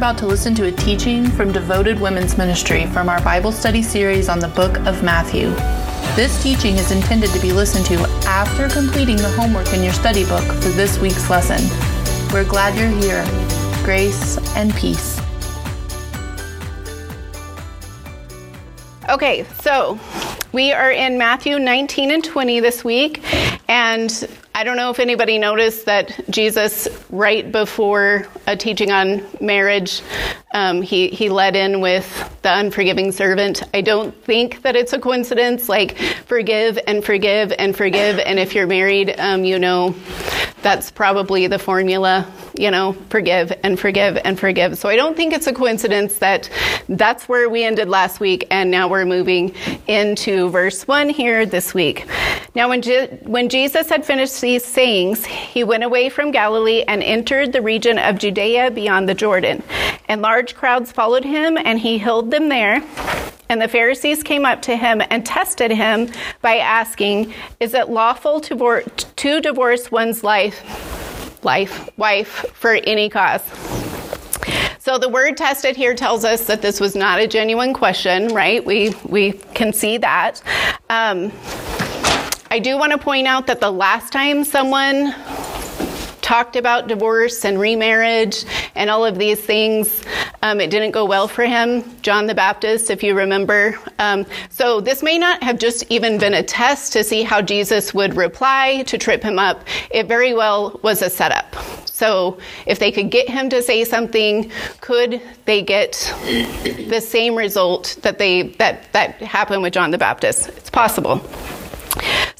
about to listen to a teaching from Devoted Women's Ministry from our Bible study series on the book of Matthew. This teaching is intended to be listened to after completing the homework in your study book for this week's lesson. We're glad you're here. Grace and peace. Okay, so we are in Matthew 19 and 20 this week, and I don't know if anybody noticed that Jesus, right before a teaching on marriage, um, he, he led in with the unforgiving servant. I don't think that it's a coincidence, like forgive and forgive and forgive. And if you're married, um, you know that's probably the formula, you know, forgive and forgive and forgive. So I don't think it's a coincidence that that's where we ended last week, and now we're moving into verse 1 here this week. Now, when, Je- when Jesus had finished these sayings, he went away from Galilee and entered the region of Judea beyond the Jordan. And large crowds followed him, and he healed them there. And the Pharisees came up to him and tested him by asking, Is it lawful to, vor- to divorce one's life, life, wife for any cause? So the word tested here tells us that this was not a genuine question, right? We we can see that. Um, I do want to point out that the last time someone talked about divorce and remarriage and all of these things. Um, it didn't go well for him, John the Baptist, if you remember. Um, so this may not have just even been a test to see how Jesus would reply to trip him up. It very well was a setup. So if they could get him to say something, could they get the same result that they that that happened with John the Baptist? It's possible.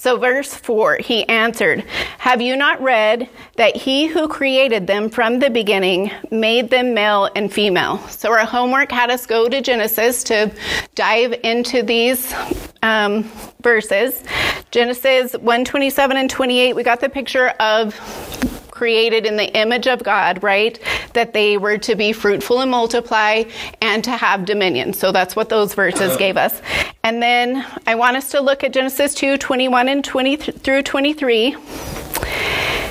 So, verse 4, he answered, Have you not read that he who created them from the beginning made them male and female? So, our homework had us go to Genesis to dive into these um, verses. Genesis 127 and 28, we got the picture of created in the image of God, right? That they were to be fruitful and multiply and to have dominion. So that's what those verses gave us. And then I want us to look at Genesis 2 21 and 20 through 23.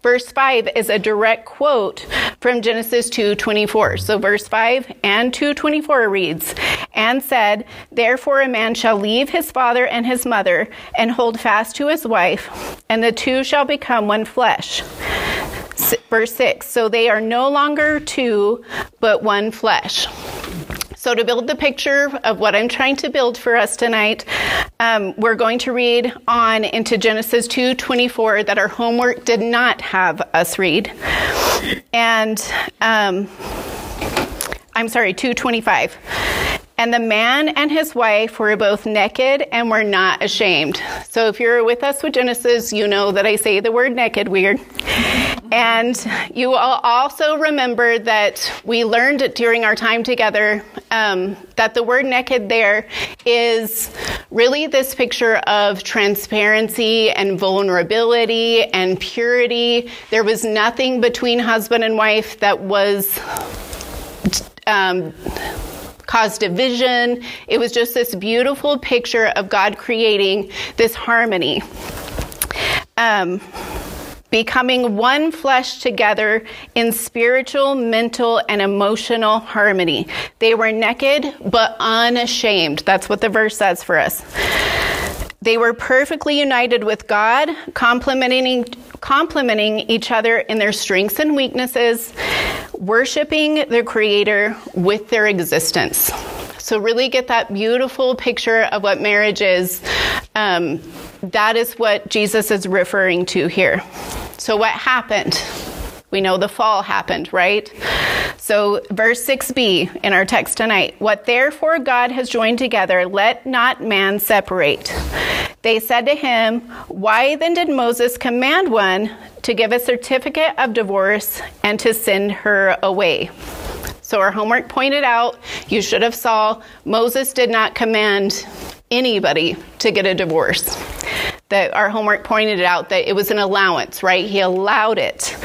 Verse 5 is a direct quote from Genesis 2:24. So verse 5 and 2:24 reads, "And said, therefore a man shall leave his father and his mother and hold fast to his wife, and the two shall become one flesh." Verse 6, so they are no longer two, but one flesh. So, to build the picture of what I'm trying to build for us tonight, um, we're going to read on into Genesis 2:24 that our homework did not have us read, and um, I'm sorry, 2:25. And the man and his wife were both naked and were not ashamed. So if you're with us with Genesis, you know that I say the word naked weird. And you will also remember that we learned during our time together um, that the word naked there is really this picture of transparency and vulnerability and purity. There was nothing between husband and wife that was. Um, caused division. It was just this beautiful picture of God creating this harmony. Um, becoming one flesh together in spiritual, mental, and emotional harmony. They were naked but unashamed. That's what the verse says for us. They were perfectly united with God, complementing, complementing each other in their strengths and weaknesses, worshiping their Creator with their existence. So, really get that beautiful picture of what marriage is. Um, that is what Jesus is referring to here. So, what happened? We know the fall happened, right? So, verse 6b in our text tonight What therefore God has joined together, let not man separate. They said to him, Why then did Moses command one to give a certificate of divorce and to send her away? So our homework pointed out, you should have saw Moses did not command anybody to get a divorce. That our homework pointed out that it was an allowance, right? He allowed it.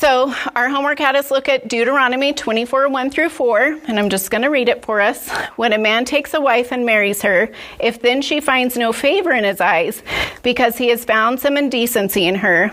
So, our homework had us look at Deuteronomy 24 1 through 4, and I'm just going to read it for us. When a man takes a wife and marries her, if then she finds no favor in his eyes, because he has found some indecency in her,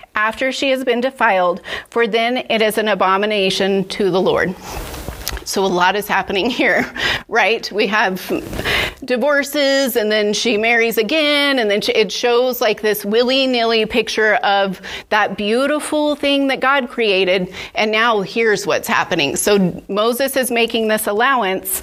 after she has been defiled, for then it is an abomination to the Lord. So a lot is happening here, right? We have divorces and then she marries again and then she, it shows like this willy-nilly picture of that beautiful thing that God created and now here's what's happening. So Moses is making this allowance.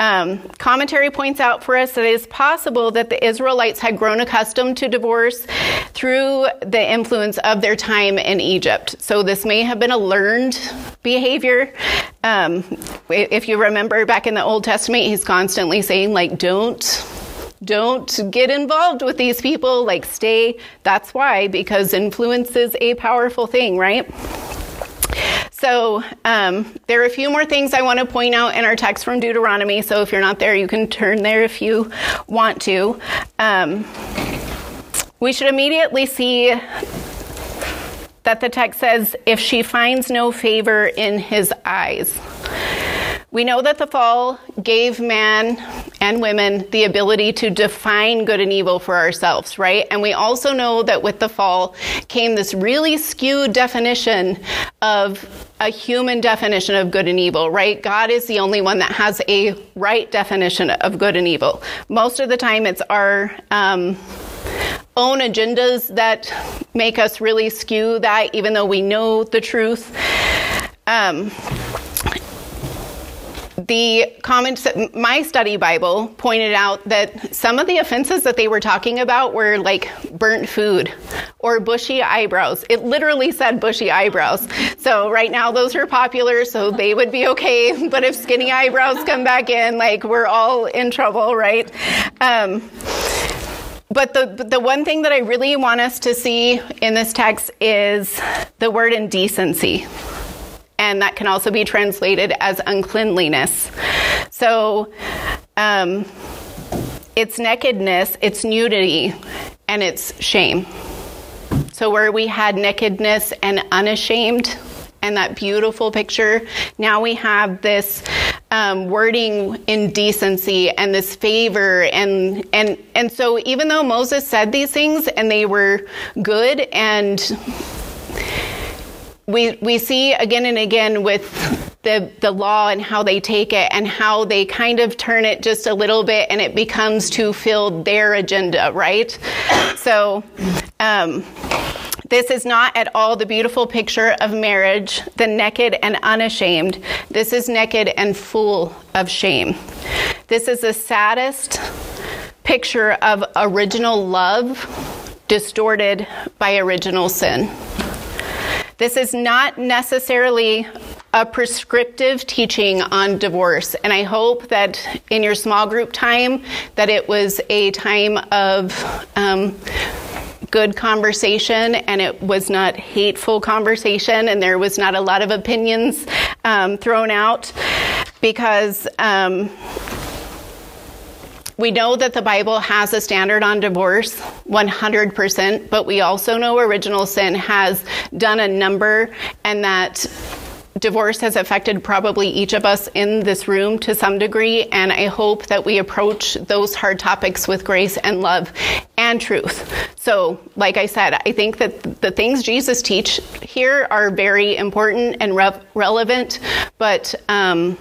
Um, commentary points out for us that it is possible that the Israelites had grown accustomed to divorce through the influence of their time in Egypt. So this may have been a learned behavior. Um, if you remember back in the Old Testament, he's constantly saying, like, don't don't get involved with these people like stay that's why because influence is a powerful thing right so um, there are a few more things i want to point out in our text from deuteronomy so if you're not there you can turn there if you want to. Um, we should immediately see that the text says if she finds no favor in his eyes we know that the fall gave man and women the ability to define good and evil for ourselves, right? And we also know that with the fall came this really skewed definition of a human definition of good and evil, right? God is the only one that has a right definition of good and evil. Most of the time, it's our um, own agendas that make us really skew that, even though we know the truth. Um, the comments, my study Bible pointed out that some of the offenses that they were talking about were like burnt food or bushy eyebrows. It literally said bushy eyebrows. So right now those are popular, so they would be okay. But if skinny eyebrows come back in, like we're all in trouble, right? Um, but the the one thing that I really want us to see in this text is the word indecency and that can also be translated as uncleanliness. So, um, it's nakedness, it's nudity, and it's shame. So, where we had nakedness and unashamed, and that beautiful picture, now we have this um, wording indecency and this favor and and and so even though Moses said these things and they were good and we we see again and again with the the law and how they take it and how they kind of turn it just a little bit and it becomes to fill their agenda, right? So. Um, this is not at all the beautiful picture of marriage, the naked and unashamed. This is naked and full of shame. This is the saddest picture of original love distorted by original sin. This is not necessarily a prescriptive teaching on divorce and i hope that in your small group time that it was a time of um, good conversation and it was not hateful conversation and there was not a lot of opinions um, thrown out because um, we know that the Bible has a standard on divorce, 100%, but we also know original sin has done a number and that divorce has affected probably each of us in this room to some degree, and I hope that we approach those hard topics with grace and love and truth. So, like I said, I think that the things Jesus teach here are very important and re- relevant, but um,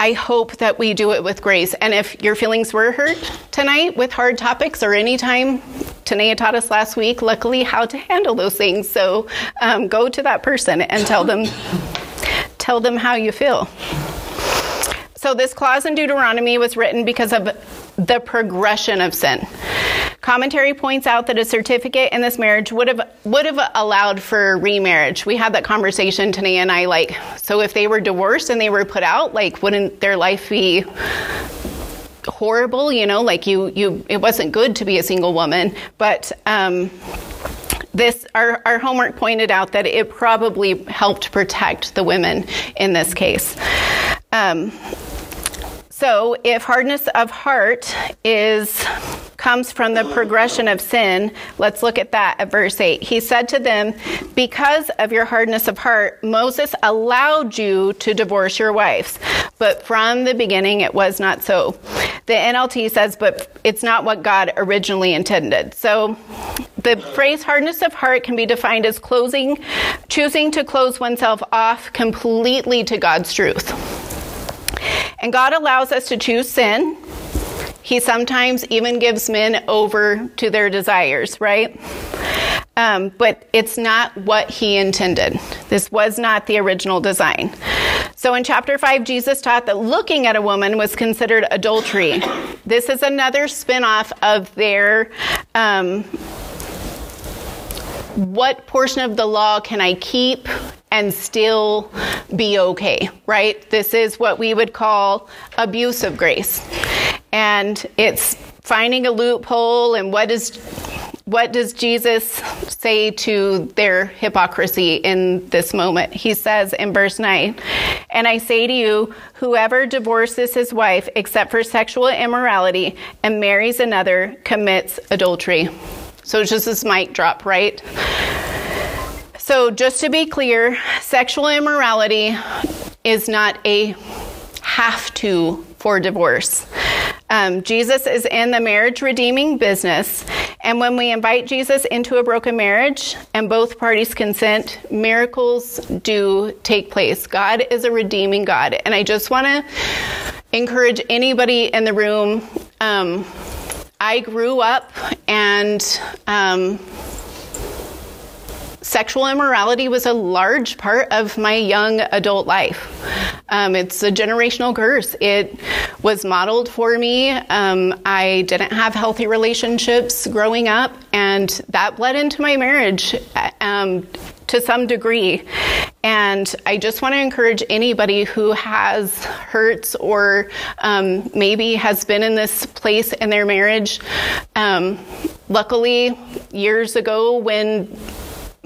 I hope that we do it with grace. And if your feelings were hurt tonight with hard topics or any time, Tanea taught us last week, luckily, how to handle those things. So um, go to that person and tell them tell them how you feel. So, this clause in Deuteronomy was written because of the progression of sin. Commentary points out that a certificate in this marriage would have would have allowed for remarriage. We had that conversation today, and I like so if they were divorced and they were put out, like wouldn't their life be horrible? You know, like you you it wasn't good to be a single woman, but. Um, this our, our homework pointed out that it probably helped protect the women in this case. Um, so, if hardness of heart is comes from the progression of sin, let's look at that at verse 8. He said to them, Because of your hardness of heart, Moses allowed you to divorce your wives. But from the beginning, it was not so. The NLT says, But it's not what God originally intended. So, the phrase hardness of heart can be defined as closing, choosing to close oneself off completely to God's truth. And God allows us to choose sin. He sometimes even gives men over to their desires, right? Um, but it's not what he intended. This was not the original design. So in chapter 5, Jesus taught that looking at a woman was considered adultery. This is another spin off of their. Um, what portion of the law can I keep and still be okay, right? This is what we would call abuse of grace. And it's finding a loophole and what is what does Jesus say to their hypocrisy in this moment? He says in verse 9, And I say to you, whoever divorces his wife except for sexual immorality and marries another commits adultery. So just this mic drop, right? So, just to be clear, sexual immorality is not a have to for divorce. Um, Jesus is in the marriage redeeming business, and when we invite Jesus into a broken marriage and both parties consent, miracles do take place. God is a redeeming God, and I just want to encourage anybody in the room. Um, I grew up and um, sexual immorality was a large part of my young adult life. Um, it's a generational curse. It was modeled for me. Um, I didn't have healthy relationships growing up, and that bled into my marriage. Um, to some degree. And I just want to encourage anybody who has hurts or um, maybe has been in this place in their marriage. Um, luckily, years ago, when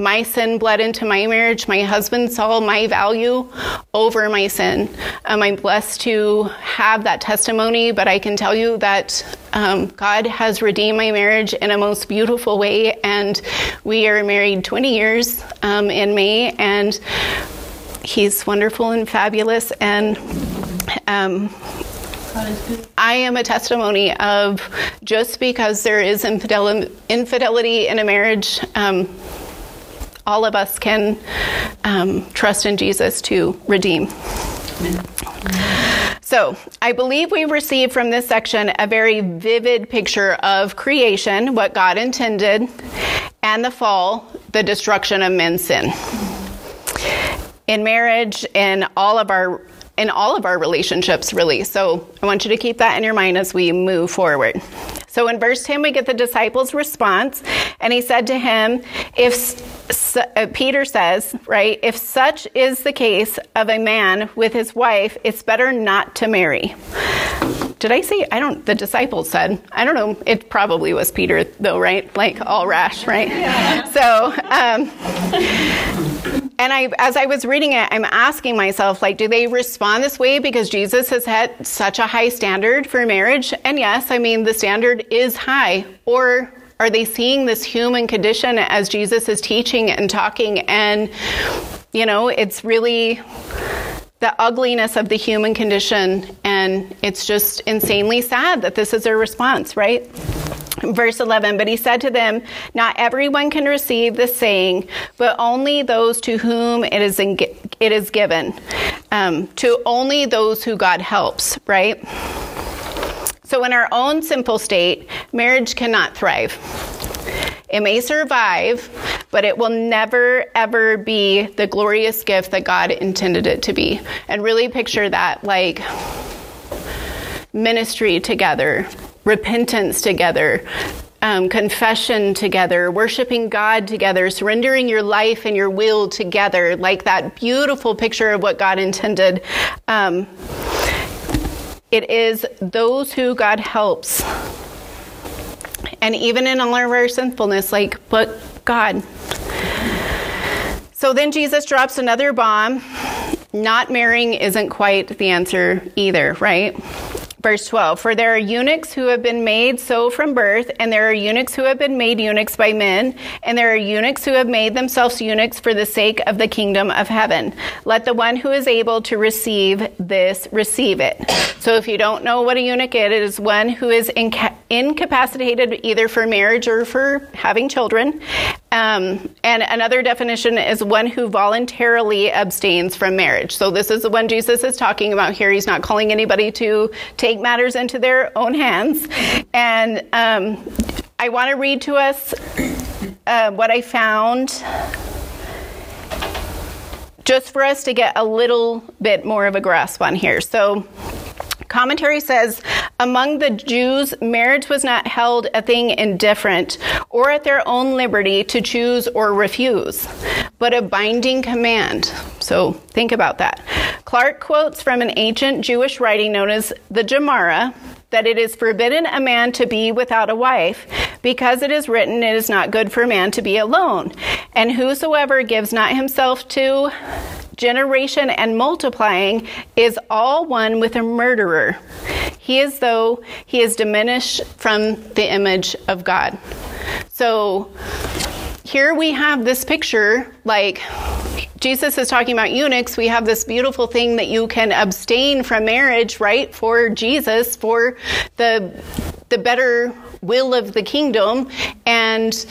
my sin bled into my marriage. My husband saw my value over my sin. Um, I'm blessed to have that testimony, but I can tell you that um, God has redeemed my marriage in a most beautiful way, and we are married 20 years um, in May, and He's wonderful and fabulous, and um, I am a testimony of just because there is infidelity in a marriage, um, all of us can um, trust in Jesus to redeem. So, I believe we receive from this section a very vivid picture of creation, what God intended, and the fall, the destruction of men's sin. In marriage, in all of our in all of our relationships, really. So I want you to keep that in your mind as we move forward. So in verse 10, we get the disciples' response, and he said to him, If uh, Peter says, right, if such is the case of a man with his wife, it's better not to marry. Did I say, I don't, the disciples said, I don't know, it probably was Peter though, right? Like all rash, right? Yeah. So, um, and I, as I was reading it, I'm asking myself, like, do they respond this way because Jesus has had such a high standard for marriage? And yes, I mean, the standard is high. Or are they seeing this human condition as Jesus is teaching and talking? And, you know, it's really the ugliness of the human condition. And it's just insanely sad that this is their response, right? Verse 11, but he said to them, Not everyone can receive the saying, but only those to whom it is, in, it is given. Um, to only those who God helps, right? So, in our own simple state, marriage cannot thrive. It may survive, but it will never, ever be the glorious gift that God intended it to be. And really picture that like ministry together, repentance together, um, confession together, worshiping God together, surrendering your life and your will together, like that beautiful picture of what God intended. Um, it is those who God helps. And even in all of our sinfulness, like, but God. So then Jesus drops another bomb. Not marrying isn't quite the answer either, right? Verse 12 For there are eunuchs who have been made so from birth, and there are eunuchs who have been made eunuchs by men, and there are eunuchs who have made themselves eunuchs for the sake of the kingdom of heaven. Let the one who is able to receive this receive it. So if you don't know what a eunuch is, it is one who is inca- incapacitated either for marriage or for having children. Um, and another definition is one who voluntarily abstains from marriage. So this is the one Jesus is talking about here. He's not calling anybody to take matters into their own hands. And um, I want to read to us uh, what I found just for us to get a little bit more of a grasp on here. So Commentary says among the Jews, marriage was not held a thing indifferent or at their own liberty to choose or refuse, but a binding command. So think about that. Clarke quotes from an ancient Jewish writing known as the Gemara that it is forbidden a man to be without a wife, because it is written, It is not good for man to be alone. And whosoever gives not himself to generation and multiplying is all one with a murderer. He is though he is diminished from the image of God. So here we have this picture like Jesus is talking about eunuchs. We have this beautiful thing that you can abstain from marriage, right? For Jesus, for the the better will of the kingdom and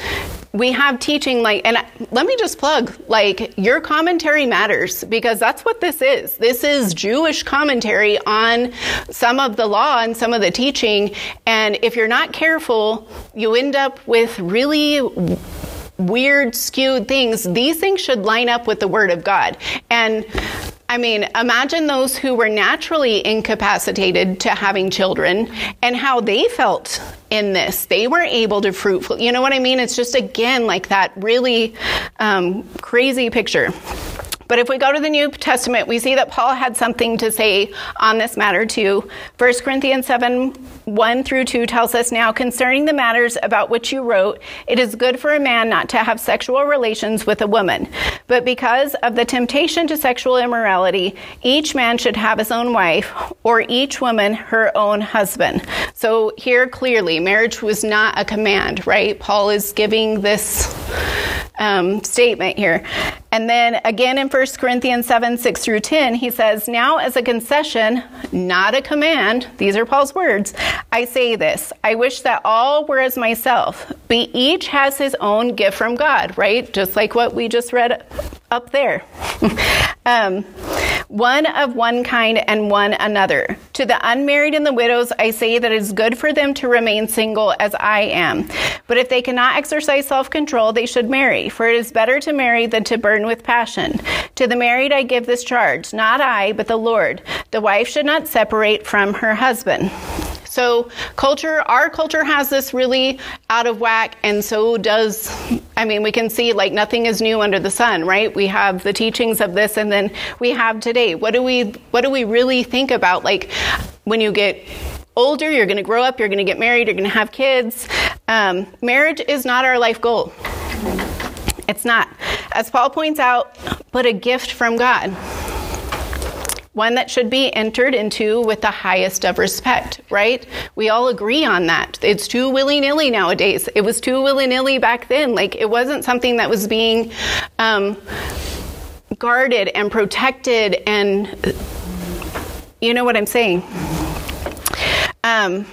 we have teaching like and let me just plug like your commentary matters because that's what this is this is jewish commentary on some of the law and some of the teaching and if you're not careful you end up with really weird skewed things these things should line up with the word of god and I mean, imagine those who were naturally incapacitated to having children and how they felt in this. They weren't able to fruitful. You know what I mean? It's just again like that really um, crazy picture. But if we go to the New Testament, we see that Paul had something to say on this matter too. 1 Corinthians 7 1 through 2 tells us now concerning the matters about which you wrote, it is good for a man not to have sexual relations with a woman. But because of the temptation to sexual immorality, each man should have his own wife, or each woman her own husband. So here clearly, marriage was not a command, right? Paul is giving this um, statement here. And then again in 1 Corinthians 7 6 through 10, he says, Now as a concession, not a command, these are Paul's words, I say this I wish that all were as myself, but each has his own gift from God, right? Just like what we just read up there. um, one of one kind and one another. To the unmarried and the widows, I say that it is good for them to remain single as I am. But if they cannot exercise self control, they should marry, for it is better to marry than to burn with passion. To the married, I give this charge, not I, but the Lord. The wife should not separate from her husband. So, culture, our culture has this really out of whack, and so does, I mean, we can see like nothing is new under the sun, right? We have the teachings of this, and then we have today. What do we, what do we really think about? Like, when you get older, you're going to grow up, you're going to get married, you're going to have kids. Um, marriage is not our life goal. It's not. As Paul points out, but a gift from God one that should be entered into with the highest of respect, right? We all agree on that. It's too willy nilly nowadays. It was too willy nilly back then. Like, it wasn't something that was being um, guarded and protected, and you know what I'm saying? Um,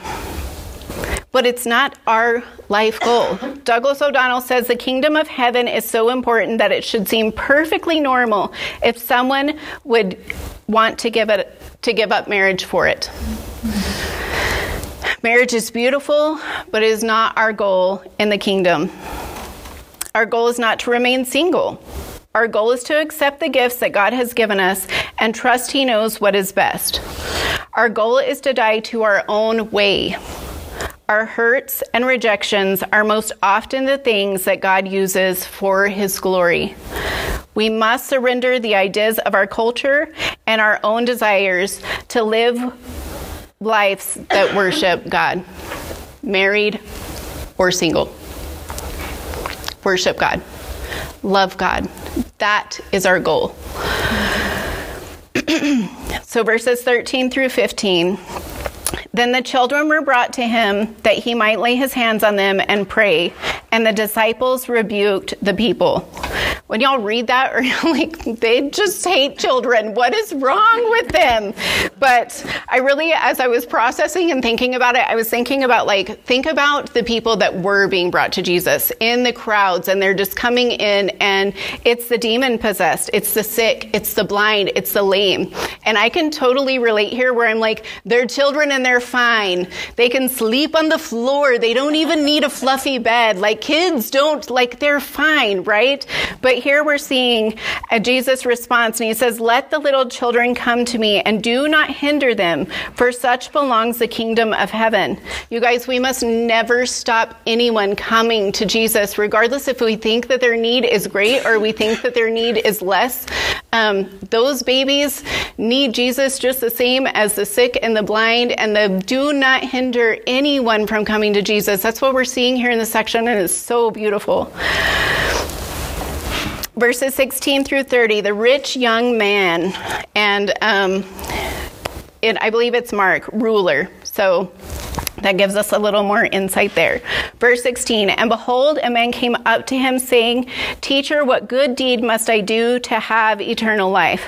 but it's not our life goal. Douglas O'Donnell says the kingdom of heaven is so important that it should seem perfectly normal if someone would want to give it to give up marriage for it. Marriage is beautiful, but it is not our goal in the kingdom. Our goal is not to remain single. Our goal is to accept the gifts that God has given us and trust He knows what is best. Our goal is to die to our own way. Our hurts and rejections are most often the things that God uses for His glory. We must surrender the ideas of our culture and our own desires to live lives that worship God, married or single. Worship God, love God. That is our goal. so, verses 13 through 15. Then the children were brought to him that he might lay his hands on them and pray, and the disciples rebuked the people when y'all read that or like they just hate children. What is wrong with them? But i really as i was processing and thinking about it i was thinking about like think about the people that were being brought to jesus in the crowds and they're just coming in and it's the demon possessed it's the sick it's the blind it's the lame. And i can totally relate here where i'm like they're children and they're fine. They can sleep on the floor. They don't even need a fluffy bed. Like kids don't like they're fine right? But here we're seeing a Jesus response, and he says, Let the little children come to me, and do not hinder them, for such belongs the kingdom of heaven. You guys, we must never stop anyone coming to Jesus, regardless if we think that their need is great or we think that their need is less. Um, those babies need Jesus just the same as the sick and the blind, and the do not hinder anyone from coming to Jesus. That's what we're seeing here in the section, and it's so beautiful verses 16 through 30, the rich young man, and um, it, I believe it's Mark, ruler. So that gives us a little more insight there. Verse 16 And behold, a man came up to him, saying, Teacher, what good deed must I do to have eternal life?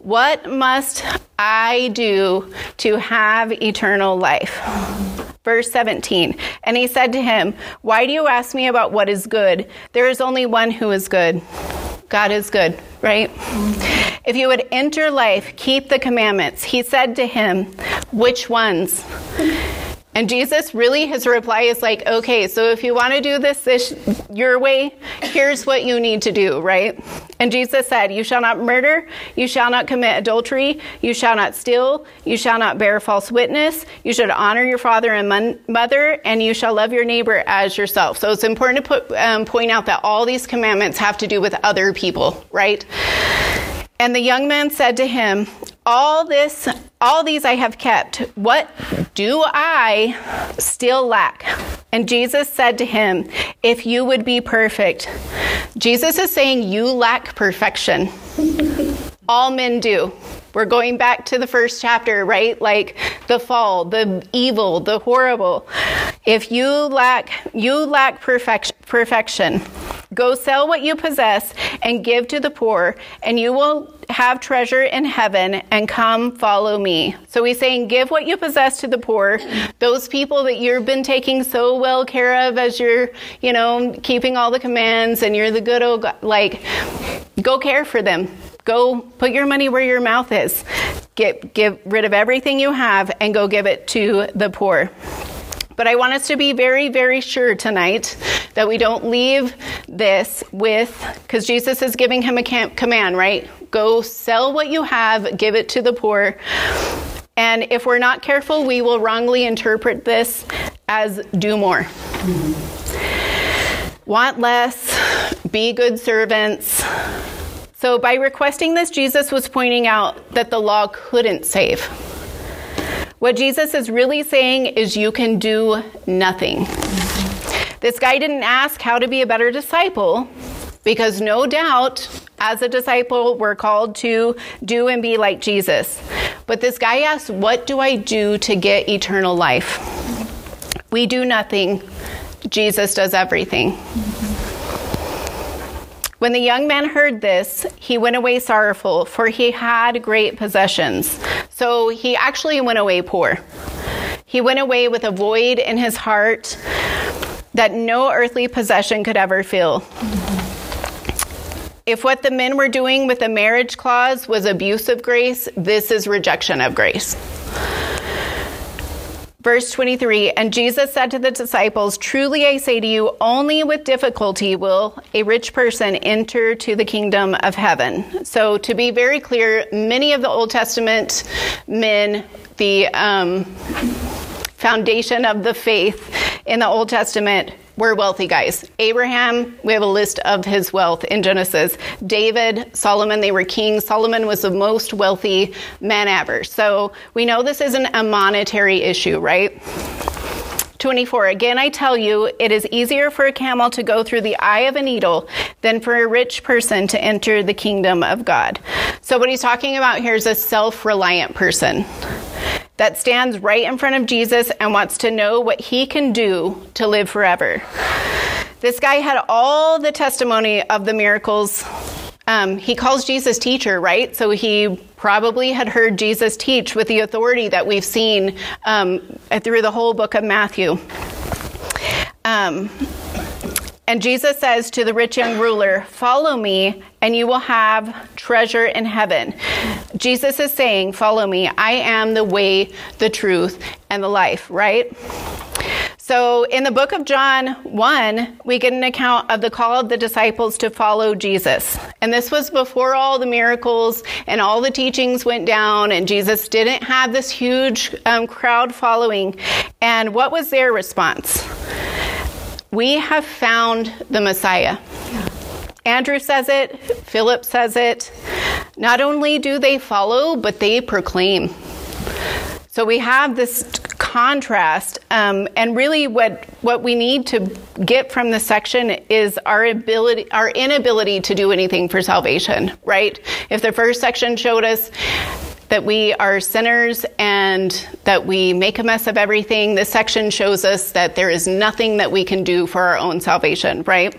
What must I do to have eternal life? Verse 17 And he said to him, Why do you ask me about what is good? There is only one who is good. God is good, right? If you would enter life, keep the commandments. He said to him, Which ones? And Jesus really, his reply is like, okay, so if you want to do this, this your way, here's what you need to do, right? And Jesus said, You shall not murder, you shall not commit adultery, you shall not steal, you shall not bear false witness, you should honor your father and mother, and you shall love your neighbor as yourself. So it's important to put, um, point out that all these commandments have to do with other people, right? And the young man said to him, All this, all these I have kept. What do I still lack? And Jesus said to him, If you would be perfect. Jesus is saying you lack perfection. All men do. We're going back to the first chapter, right? Like the fall, the evil, the horrible. If you lack you lack perfection, perfection. Go sell what you possess and give to the poor, and you will have treasure in heaven and come follow me. So he's saying, give what you possess to the poor. Those people that you've been taking so well care of as you're, you know, keeping all the commands and you're the good old, like, go care for them. Go put your money where your mouth is. Get, get rid of everything you have and go give it to the poor. But I want us to be very, very sure tonight that we don't leave this with, because Jesus is giving him a command, right? Go sell what you have, give it to the poor. And if we're not careful, we will wrongly interpret this as do more. Mm-hmm. Want less, be good servants so, by requesting this, Jesus was pointing out that the law couldn't save. What Jesus is really saying is you can do nothing. This guy didn't ask how to be a better disciple because no doubt as a disciple we're called to do and be like Jesus. But this guy asked, What do I do to get eternal life? We do nothing, Jesus does everything. When the young man heard this, he went away sorrowful, for he had great possessions. So he actually went away poor. He went away with a void in his heart that no earthly possession could ever fill. If what the men were doing with the marriage clause was abuse of grace, this is rejection of grace. Verse 23 And Jesus said to the disciples, Truly I say to you, only with difficulty will a rich person enter to the kingdom of heaven. So, to be very clear, many of the Old Testament men, the um, foundation of the faith in the Old Testament, were wealthy guys. Abraham, we have a list of his wealth in Genesis. David, Solomon, they were kings. Solomon was the most wealthy man ever. So we know this isn't a monetary issue, right? 24. Again, I tell you, it is easier for a camel to go through the eye of a needle than for a rich person to enter the kingdom of God. So, what he's talking about here is a self reliant person that stands right in front of Jesus and wants to know what he can do to live forever. This guy had all the testimony of the miracles. Um, he calls Jesus teacher, right? So he probably had heard Jesus teach with the authority that we've seen um, through the whole book of Matthew. Um, and Jesus says to the rich young ruler, Follow me, and you will have treasure in heaven. Jesus is saying, Follow me. I am the way, the truth, and the life, right? So in the book of John 1, we get an account of the call of the disciples to follow Jesus. And this was before all the miracles and all the teachings went down, and Jesus didn't have this huge um, crowd following. And what was their response? We have found the Messiah. Andrew says it, Philip says it. Not only do they follow, but they proclaim. So we have this contrast, um, and really, what what we need to get from this section is our ability, our inability to do anything for salvation. Right? If the first section showed us that we are sinners and that we make a mess of everything. This section shows us that there is nothing that we can do for our own salvation, right?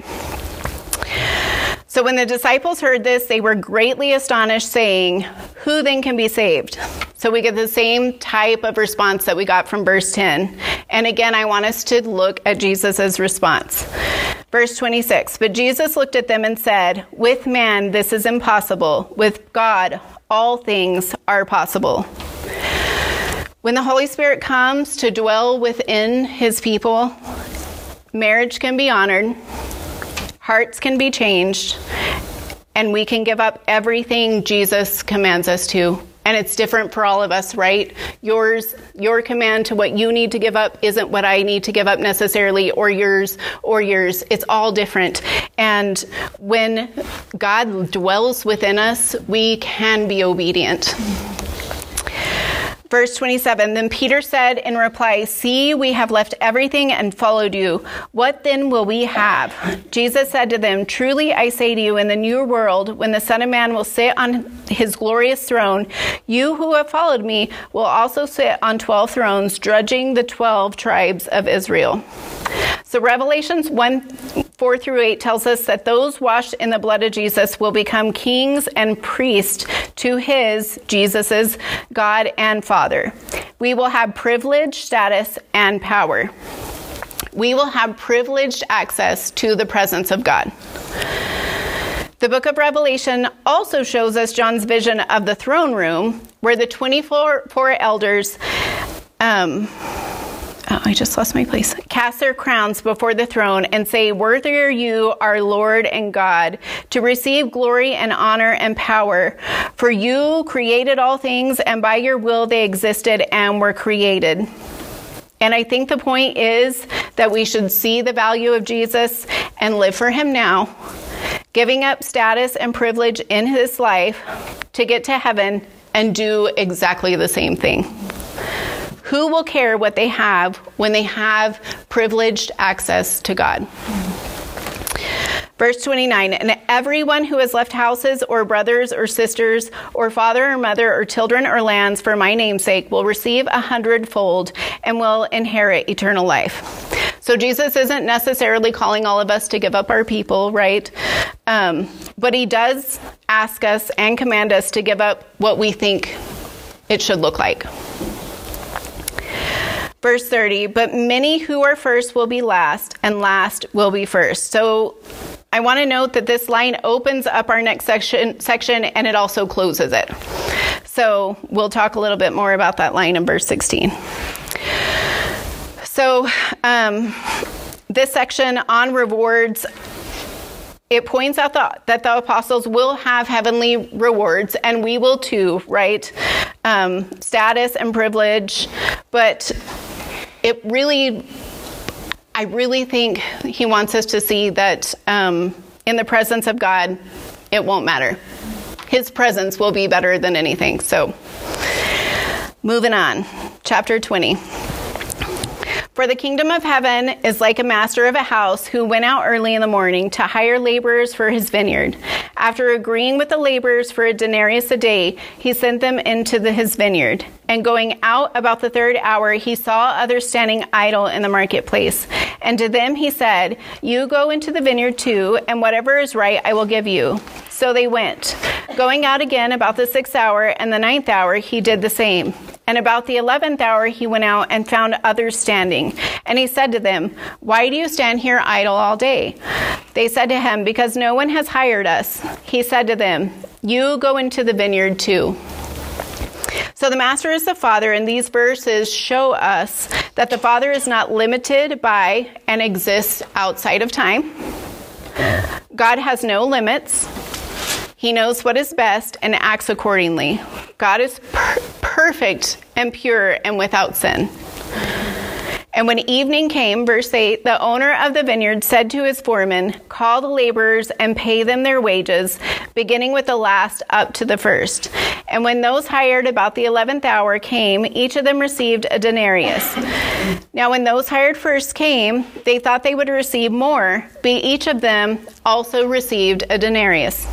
So when the disciples heard this, they were greatly astonished, saying, Who then can be saved? So we get the same type of response that we got from verse 10. And again, I want us to look at Jesus' response. Verse 26 But Jesus looked at them and said, With man this is impossible, with God all things are possible. When the Holy Spirit comes to dwell within his people, marriage can be honored, hearts can be changed, and we can give up everything Jesus commands us to. And it's different for all of us, right? Yours, your command to what you need to give up isn't what I need to give up necessarily, or yours, or yours. It's all different. And when God dwells within us, we can be obedient. Verse 27 Then Peter said in reply, See, we have left everything and followed you. What then will we have? Jesus said to them, Truly I say to you, in the new world, when the Son of Man will sit on his glorious throne, you who have followed me will also sit on 12 thrones, judging the 12 tribes of Israel. So Revelations 1 4 through 8 tells us that those washed in the blood of Jesus will become kings and priests to his, Jesus's, God and Father. We will have privilege, status, and power. We will have privileged access to the presence of God. The book of Revelation also shows us John's vision of the throne room where the 24 elders um, oh, I just lost my place. Cast their crowns before the throne and say, Worthy are you, our Lord and God, to receive glory and honor and power. For you created all things, and by your will they existed and were created. And I think the point is that we should see the value of Jesus and live for him now, giving up status and privilege in his life to get to heaven and do exactly the same thing. Who will care what they have when they have privileged access to God? Verse 29 And everyone who has left houses or brothers or sisters or father or mother or children or lands for my name's sake will receive a hundredfold and will inherit eternal life. So Jesus isn't necessarily calling all of us to give up our people, right? Um, but he does ask us and command us to give up what we think it should look like. Verse 30, but many who are first will be last, and last will be first. So I want to note that this line opens up our next section, section and it also closes it. So we'll talk a little bit more about that line in verse 16. So, um, this section on rewards it points out the, that the apostles will have heavenly rewards, and we will too, right? Um, status and privilege, but it really, I really think he wants us to see that um, in the presence of God, it won't matter. His presence will be better than anything. So, moving on, chapter 20. For the kingdom of heaven is like a master of a house who went out early in the morning to hire laborers for his vineyard. After agreeing with the laborers for a denarius a day, he sent them into the, his vineyard. And going out about the third hour, he saw others standing idle in the marketplace. And to them he said, You go into the vineyard too, and whatever is right I will give you. So they went. Going out again about the sixth hour and the ninth hour, he did the same. And about the eleventh hour, he went out and found others standing. And he said to them, Why do you stand here idle all day? They said to him, Because no one has hired us. He said to them, You go into the vineyard too. So the Master is the Father, and these verses show us that the Father is not limited by and exists outside of time. God has no limits. He knows what is best and acts accordingly. God is per- perfect and pure and without sin. And when evening came, verse 8, the owner of the vineyard said to his foreman, Call the laborers and pay them their wages, beginning with the last up to the first. And when those hired about the eleventh hour came, each of them received a denarius. Now, when those hired first came, they thought they would receive more, but each of them also received a denarius.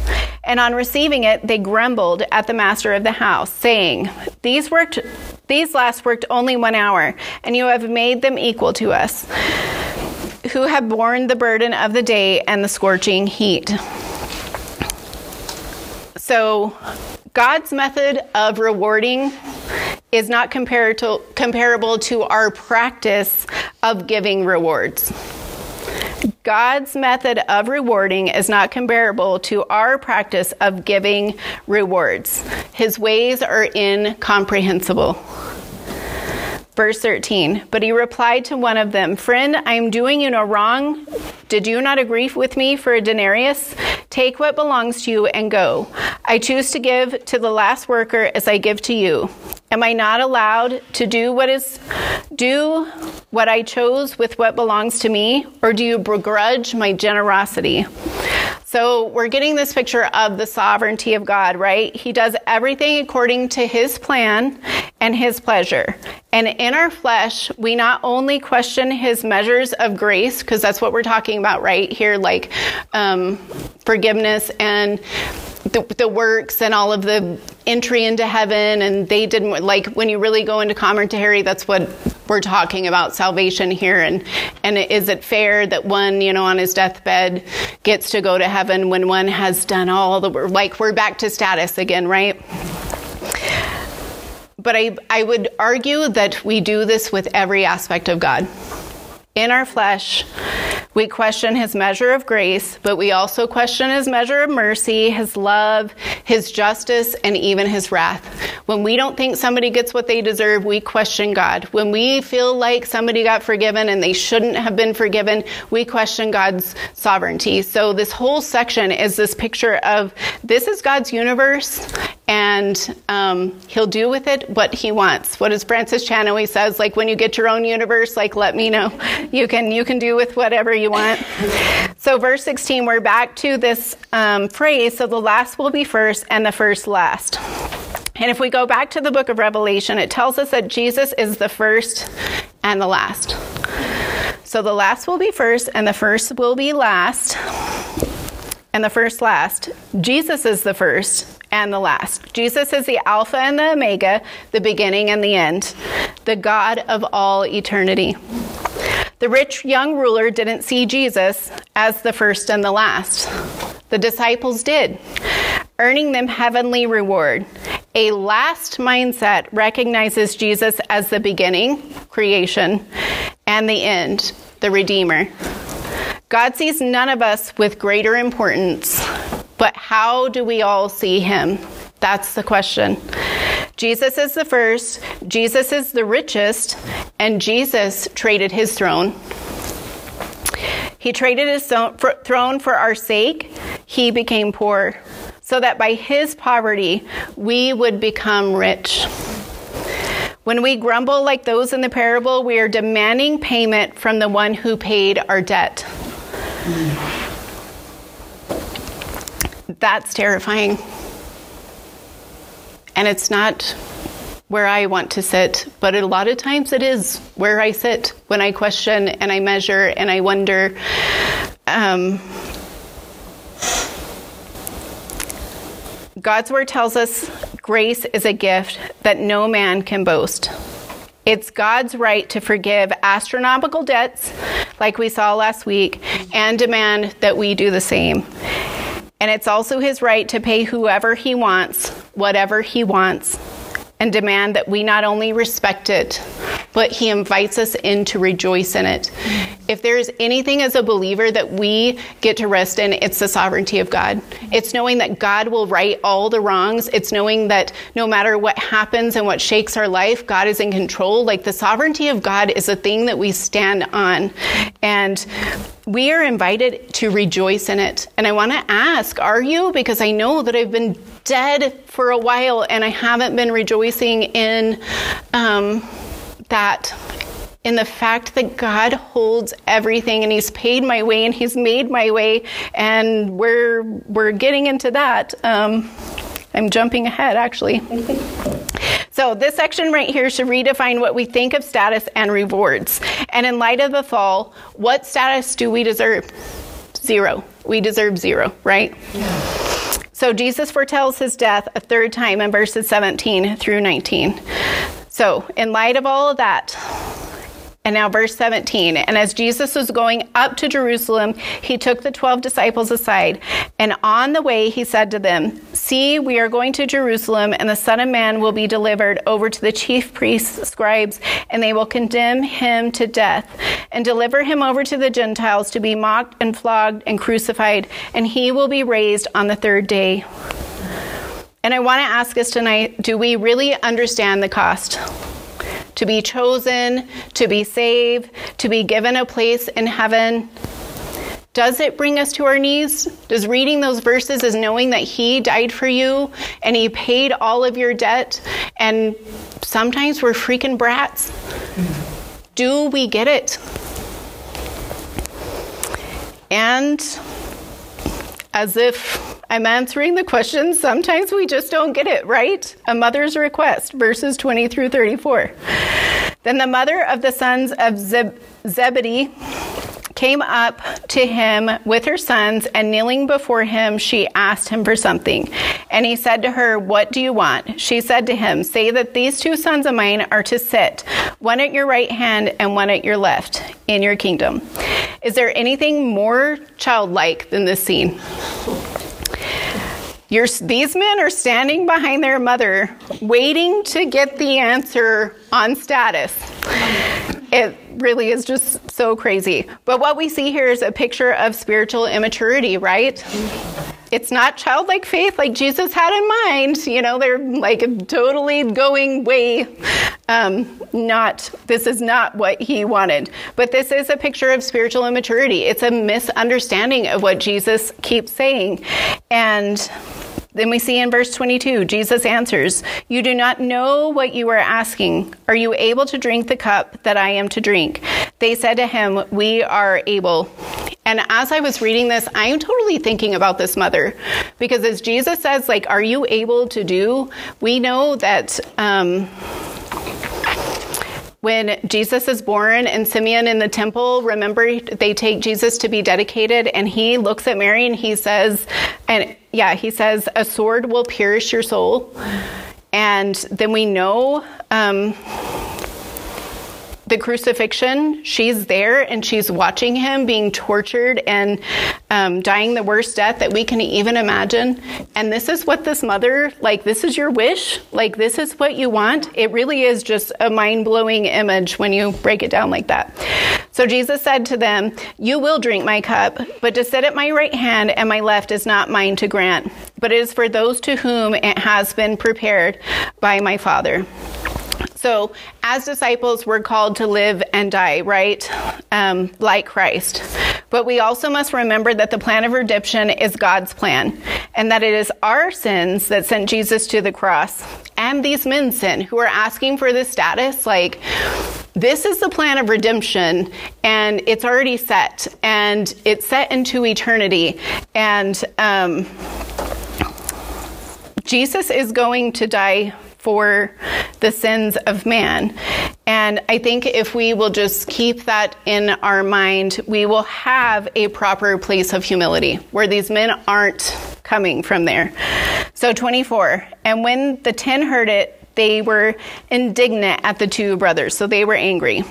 And on receiving it, they grumbled at the master of the house, saying, These worked these last worked only one hour, and you have made them equal to us, who have borne the burden of the day and the scorching heat. So, God's method of rewarding is not comparable to our practice of giving rewards. God's method of rewarding is not comparable to our practice of giving rewards. His ways are incomprehensible. Verse 13, but he replied to one of them, Friend, I am doing you no wrong. Did you not agree with me for a denarius? Take what belongs to you and go. I choose to give to the last worker as I give to you. Am I not allowed to do what is do what I chose with what belongs to me, or do you begrudge my generosity? So we're getting this picture of the sovereignty of God, right? He does everything according to his plan and his pleasure. And in our flesh, we not only question his measures of grace, because that's what we're talking about right here, like um, forgiveness and the, the, works and all of the entry into heaven and they didn't like when you really go into commentary that's what we're talking about salvation here and and is it fair that one you know on his deathbed gets to go to heaven when one has done all the work like we're back to status again right? But I, I would argue that we do this with every aspect of God in our flesh we question his measure of grace, but we also question his measure of mercy, his love, his justice, and even his wrath. When we don't think somebody gets what they deserve, we question God. When we feel like somebody got forgiven and they shouldn't have been forgiven, we question God's sovereignty. So this whole section is this picture of this is God's universe and um, he'll do with it what he wants. What does Francis Chan always says? Like when you get your own universe, like let me know. You can you can do with whatever you want. So verse 16, we're back to this um, phrase. So the last will be first, and the first last. And if we go back to the book of Revelation, it tells us that Jesus is the first and the last. So the last will be first, and the first will be last, and the first last. Jesus is the first, and the last. Jesus is the Alpha and the Omega, the beginning and the end, the God of all eternity. The rich young ruler didn't see Jesus as the first and the last. The disciples did, earning them heavenly reward. A last mindset recognizes Jesus as the beginning, creation, and the end, the Redeemer. God sees none of us with greater importance but how do we all see him? That's the question. Jesus is the first, Jesus is the richest, and Jesus traded his throne. He traded his throne for our sake. He became poor so that by his poverty we would become rich. When we grumble like those in the parable, we are demanding payment from the one who paid our debt. That's terrifying. And it's not where I want to sit, but a lot of times it is where I sit when I question and I measure and I wonder. Um, God's word tells us grace is a gift that no man can boast. It's God's right to forgive astronomical debts, like we saw last week, and demand that we do the same. And it's also his right to pay whoever he wants, whatever he wants, and demand that we not only respect it, but he invites us in to rejoice in it. If there's anything as a believer that we get to rest in, it's the sovereignty of God. It's knowing that God will right all the wrongs. It's knowing that no matter what happens and what shakes our life, God is in control. Like the sovereignty of God is a thing that we stand on. And we are invited to rejoice in it. And I want to ask, are you? Because I know that I've been dead for a while and I haven't been rejoicing in um, that in the fact that God holds everything and he's paid my way and he's made my way and we're we're getting into that um, I'm jumping ahead actually so this section right here should redefine what we think of status and rewards and in light of the fall what status do we deserve zero we deserve zero right yeah. So Jesus foretells his death a third time in verses 17 through 19. So, in light of all of that, and now, verse 17. And as Jesus was going up to Jerusalem, he took the 12 disciples aside. And on the way, he said to them, See, we are going to Jerusalem, and the Son of Man will be delivered over to the chief priests, scribes, and they will condemn him to death and deliver him over to the Gentiles to be mocked and flogged and crucified, and he will be raised on the third day. And I want to ask us tonight do we really understand the cost? to be chosen, to be saved, to be given a place in heaven. Does it bring us to our knees? Does reading those verses is knowing that He died for you and He paid all of your debt? And sometimes we're freaking brats. Do we get it? And as if I'm answering the question, sometimes we just don't get it, right? A mother's request, verses 20 through 34. Then the mother of the sons of Zeb- Zebedee came up to him with her sons, and kneeling before him, she asked him for something. And he said to her, What do you want? She said to him, Say that these two sons of mine are to sit, one at your right hand and one at your left, in your kingdom. Is there anything more childlike than this scene? You're, these men are standing behind their mother, waiting to get the answer on status. It really is just so crazy. But what we see here is a picture of spiritual immaturity, right? It's not childlike faith like Jesus had in mind. You know, they're like totally going way, um, not, this is not what he wanted. But this is a picture of spiritual immaturity. It's a misunderstanding of what Jesus keeps saying. And then we see in verse 22, Jesus answers, You do not know what you are asking. Are you able to drink the cup that I am to drink? They said to him, We are able. And as I was reading this, I am totally thinking about this mother because as Jesus says, like, are you able to do? We know that. Um, when Jesus is born and Simeon in the temple, remember they take Jesus to be dedicated and he looks at Mary and he says, and yeah, he says, a sword will pierce your soul. And then we know um, the crucifixion, she's there and she's watching him being tortured and um, dying the worst death that we can even imagine. And this is what this mother, like, this is your wish, like, this is what you want. It really is just a mind blowing image when you break it down like that. So Jesus said to them, You will drink my cup, but to sit at my right hand and my left is not mine to grant, but it is for those to whom it has been prepared by my Father. So, as disciples, we're called to live and die, right? Um, like Christ. But we also must remember that the plan of redemption is God's plan, and that it is our sins that sent Jesus to the cross, and these men's sin who are asking for this status. Like, this is the plan of redemption, and it's already set, and it's set into eternity. And um, Jesus is going to die for the sins of man. And I think if we will just keep that in our mind, we will have a proper place of humility where these men aren't coming from there. So, 24. And when the ten heard it, they were indignant at the two brothers, so they were angry.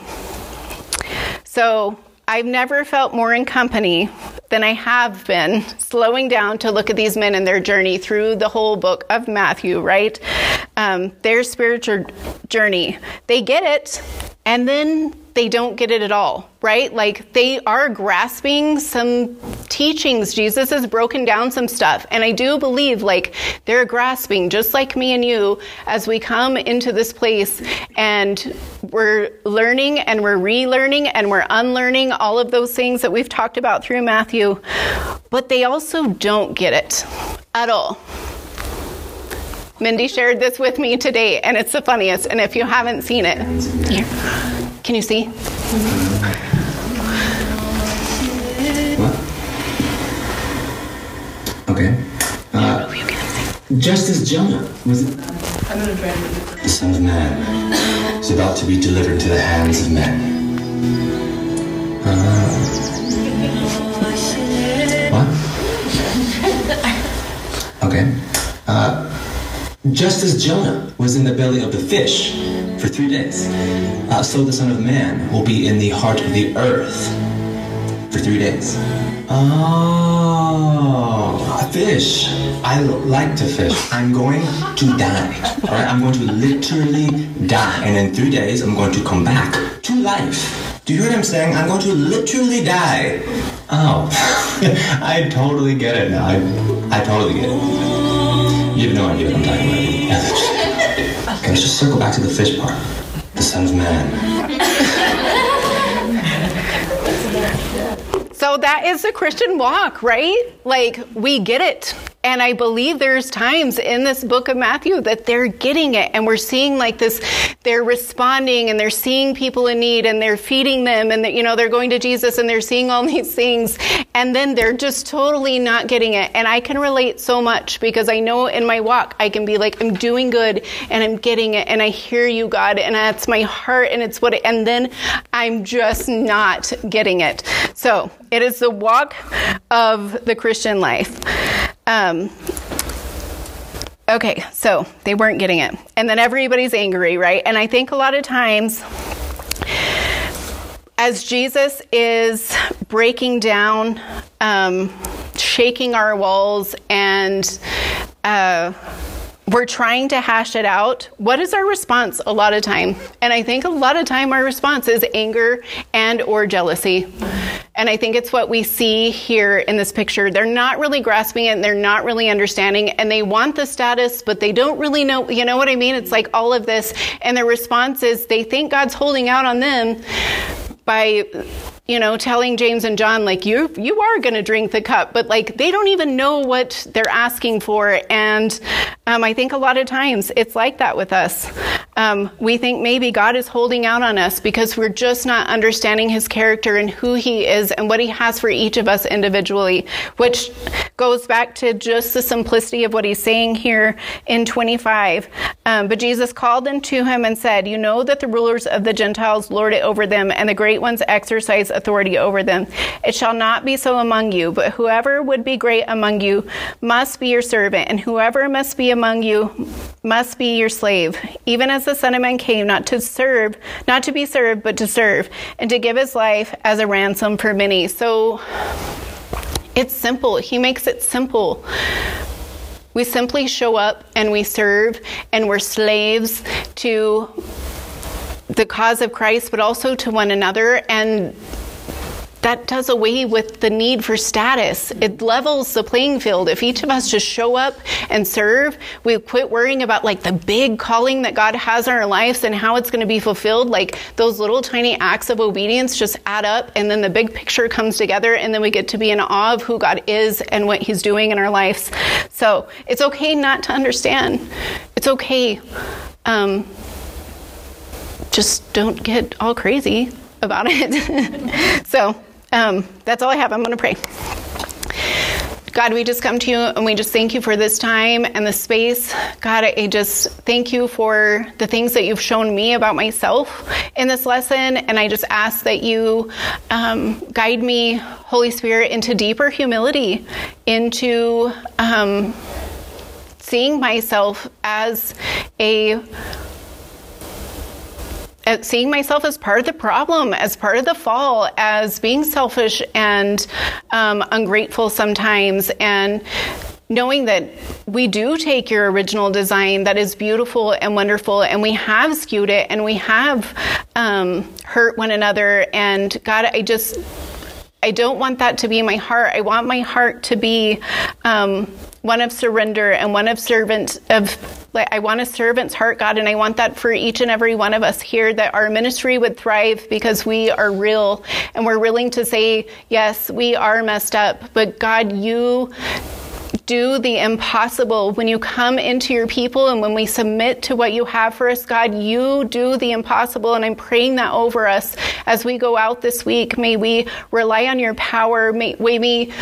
So, I've never felt more in company than I have been slowing down to look at these men and their journey through the whole book of Matthew, right? Um, their spiritual journey. They get it, and then they don't get it at all, right? Like they are grasping some teachings. Jesus has broken down some stuff. And I do believe like they're grasping, just like me and you, as we come into this place and we're learning and we're relearning and we're unlearning all of those things that we've talked about through Matthew. But they also don't get it at all. Mindy shared this with me today, and it's the funniest. And if you haven't seen it, here. Can you see? What? Okay. Uh, just as Jonah was the Son of Man is about to be delivered to the hands of men. Uh, what? Okay. Just as Jonah was in the belly of the fish for three days. Uh, so the Son of Man will be in the heart of the earth for three days. Oh, fish. I like to fish. I'm going to die. All right, I'm going to literally die, and in three days, I'm going to come back to life. Do you hear what I'm saying? I'm going to literally die. Oh, I totally get it now. I, I totally get it. You have no idea what I'm talking about. Let's just circle back to the fish part. The Son of Man. so that is the Christian walk, right? Like, we get it. And I believe there's times in this book of Matthew that they're getting it and we're seeing like this, they're responding and they're seeing people in need and they're feeding them and, you know, they're going to Jesus and they're seeing all these things and then they're just totally not getting it. And I can relate so much because I know in my walk I can be like, I'm doing good and I'm getting it and I hear you, God, and that's my heart and it's what, it, and then I'm just not getting it. So it is the walk of the Christian life. Um, okay, so they weren't getting it. And then everybody's angry, right? And I think a lot of times, as Jesus is breaking down, um, shaking our walls, and uh, we're trying to hash it out. What is our response a lot of time? And i think a lot of time our response is anger and or jealousy. And i think it's what we see here in this picture. They're not really grasping it and they're not really understanding and they want the status but they don't really know you know what i mean? It's like all of this. And their response is they think god's holding out on them by you know, telling James and John, like, you, you are going to drink the cup, but like, they don't even know what they're asking for. And um, I think a lot of times it's like that with us. Um, we think maybe God is holding out on us because we're just not understanding his character and who he is and what he has for each of us individually, which goes back to just the simplicity of what he's saying here in 25. Um, but Jesus called them to him and said, You know that the rulers of the Gentiles lord it over them, and the great ones exercise authority over them. It shall not be so among you, but whoever would be great among you must be your servant, and whoever must be among you must be your slave, even as the Son of Man came not to serve, not to be served, but to serve, and to give his life as a ransom for many. So it's simple. He makes it simple. We simply show up and we serve, and we're slaves to the cause of Christ, but also to one another. And that does away with the need for status. It levels the playing field. If each of us just show up and serve, we quit worrying about like the big calling that God has in our lives and how it's going to be fulfilled. Like those little tiny acts of obedience just add up and then the big picture comes together and then we get to be in awe of who God is and what he's doing in our lives. So it's okay not to understand. It's okay. Um, just don't get all crazy about it. so um, that's all I have. I'm going to pray. God, we just come to you and we just thank you for this time and the space. God, I just thank you for the things that you've shown me about myself in this lesson. And I just ask that you um, guide me, Holy Spirit, into deeper humility, into um, seeing myself as a seeing myself as part of the problem, as part of the fall, as being selfish and um, ungrateful sometimes, and knowing that we do take your original design that is beautiful and wonderful, and we have skewed it and we have um, hurt one another. And God, I just. I don't want that to be my heart. I want my heart to be um, one of surrender and one of servant of like I want a servant's heart, God, and I want that for each and every one of us here that our ministry would thrive because we are real and we're willing to say, yes, we are messed up, but God, you do the impossible. When you come into your people and when we submit to what you have for us, God, you do the impossible. And I'm praying that over us as we go out this week. May we rely on your power. May, may we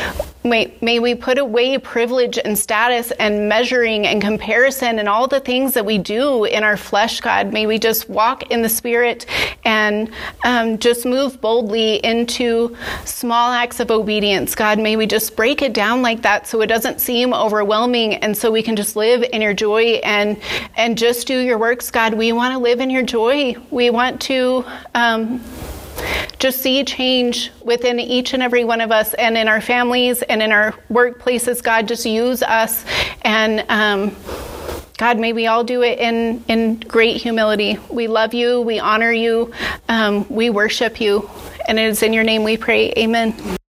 May, may we put away privilege and status and measuring and comparison and all the things that we do in our flesh, God. May we just walk in the Spirit and um, just move boldly into small acts of obedience, God. May we just break it down like that so it doesn't seem overwhelming and so we can just live in your joy and, and just do your works, God. We want to live in your joy. We want to. Um, just see change within each and every one of us and in our families and in our workplaces. God, just use us. And um, God, may we all do it in, in great humility. We love you. We honor you. Um, we worship you. And it is in your name we pray. Amen.